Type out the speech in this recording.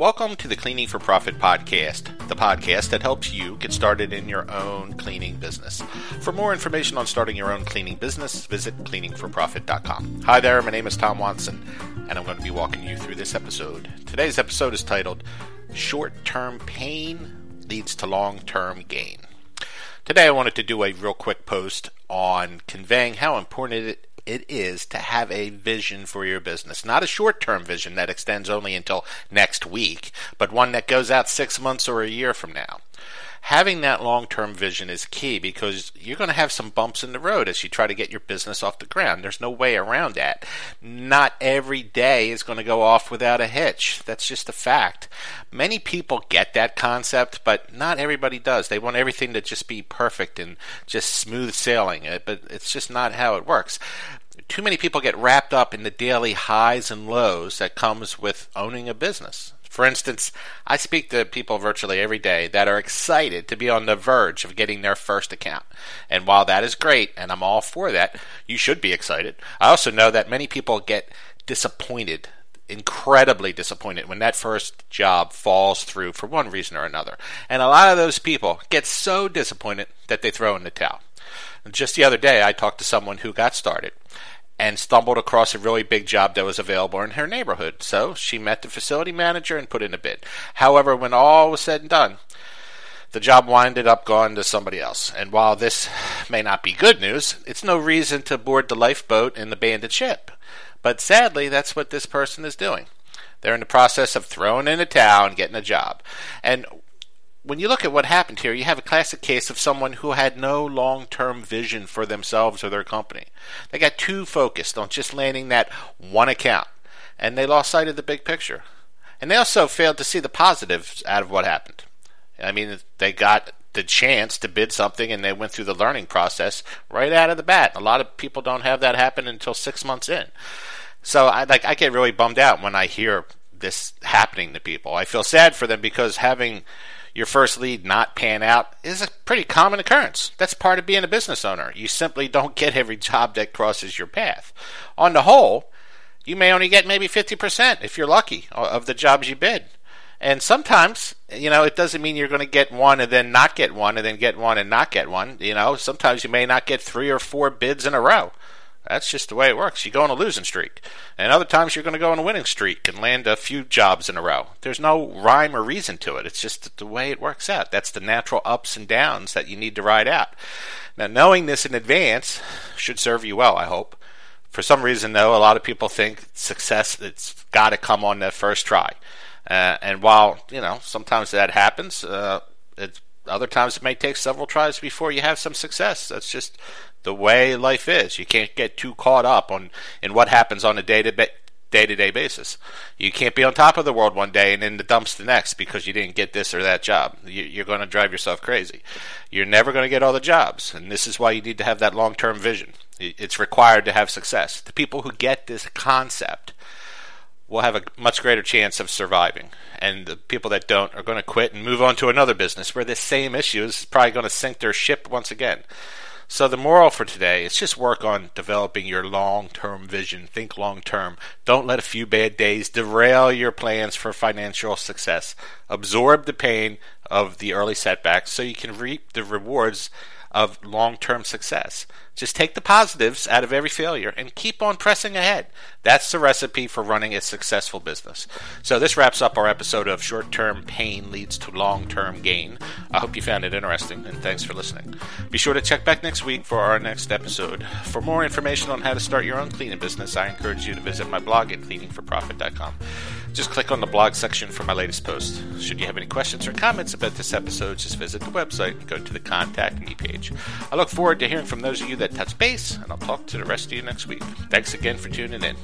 Welcome to the Cleaning for Profit podcast, the podcast that helps you get started in your own cleaning business. For more information on starting your own cleaning business, visit cleaningforprofit.com. Hi there, my name is Tom Watson, and I'm going to be walking you through this episode. Today's episode is titled Short Term Pain Leads to Long Term Gain. Today, I wanted to do a real quick post on conveying how important it it is to have a vision for your business. Not a short term vision that extends only until next week, but one that goes out six months or a year from now. Having that long term vision is key because you're going to have some bumps in the road as you try to get your business off the ground. There's no way around that. Not every day is going to go off without a hitch. That's just a fact. Many people get that concept, but not everybody does. They want everything to just be perfect and just smooth sailing, but it's just not how it works too many people get wrapped up in the daily highs and lows that comes with owning a business. For instance, I speak to people virtually every day that are excited to be on the verge of getting their first account. And while that is great, and I'm all for that, you should be excited. I also know that many people get disappointed incredibly disappointed when that first job falls through for one reason or another. And a lot of those people get so disappointed that they throw in the towel. Just the other day, I talked to someone who got started and stumbled across a really big job that was available in her neighborhood. So she met the facility manager and put in a bid. However, when all was said and done, the job winded up going to somebody else. And while this may not be good news, it's no reason to board the lifeboat the banded ship. But sadly, that's what this person is doing. They're in the process of throwing in a towel and getting a job. And when you look at what happened here, you have a classic case of someone who had no long term vision for themselves or their company. They got too focused on just landing that one account, and they lost sight of the big picture. And they also failed to see the positives out of what happened. I mean, they got the chance to bid something and they went through the learning process right out of the bat. A lot of people don't have that happen until six months in. So I like I get really bummed out when I hear this happening to people. I feel sad for them because having your first lead not pan out is a pretty common occurrence. That's part of being a business owner. You simply don't get every job that crosses your path. On the whole, you may only get maybe 50% if you're lucky of the jobs you bid. And sometimes, you know, it doesn't mean you're going to get one and then not get one and then get one and not get one. You know, sometimes you may not get three or four bids in a row. That's just the way it works. You go on a losing streak. And other times you're going to go on a winning streak and land a few jobs in a row. There's no rhyme or reason to it. It's just the way it works out. That's the natural ups and downs that you need to ride out. Now, knowing this in advance should serve you well, I hope. For some reason, though, a lot of people think success it's got to come on the first try. Uh, and while you know sometimes that happens, uh, it's other times it may take several tries before you have some success. That's just the way life is. You can't get too caught up on in what happens on a day to day to day basis. You can't be on top of the world one day and in the dumps the next because you didn't get this or that job. You're going to drive yourself crazy. You're never going to get all the jobs, and this is why you need to have that long term vision. It's required to have success. The people who get this concept will have a much greater chance of surviving. And the people that don't are going to quit and move on to another business where this same issue is probably going to sink their ship once again. So the moral for today is just work on developing your long-term vision. Think long-term. Don't let a few bad days derail your plans for financial success. Absorb the pain of the early setbacks so you can reap the rewards of long term success. Just take the positives out of every failure and keep on pressing ahead. That's the recipe for running a successful business. So, this wraps up our episode of Short Term Pain Leads to Long Term Gain. I hope you found it interesting and thanks for listening. Be sure to check back next week for our next episode. For more information on how to start your own cleaning business, I encourage you to visit my blog at cleaningforprofit.com. Just click on the blog section for my latest post. Should you have any questions or comments about this episode, just visit the website and go to the Contact Me page. I look forward to hearing from those of you that touch base, and I'll talk to the rest of you next week. Thanks again for tuning in.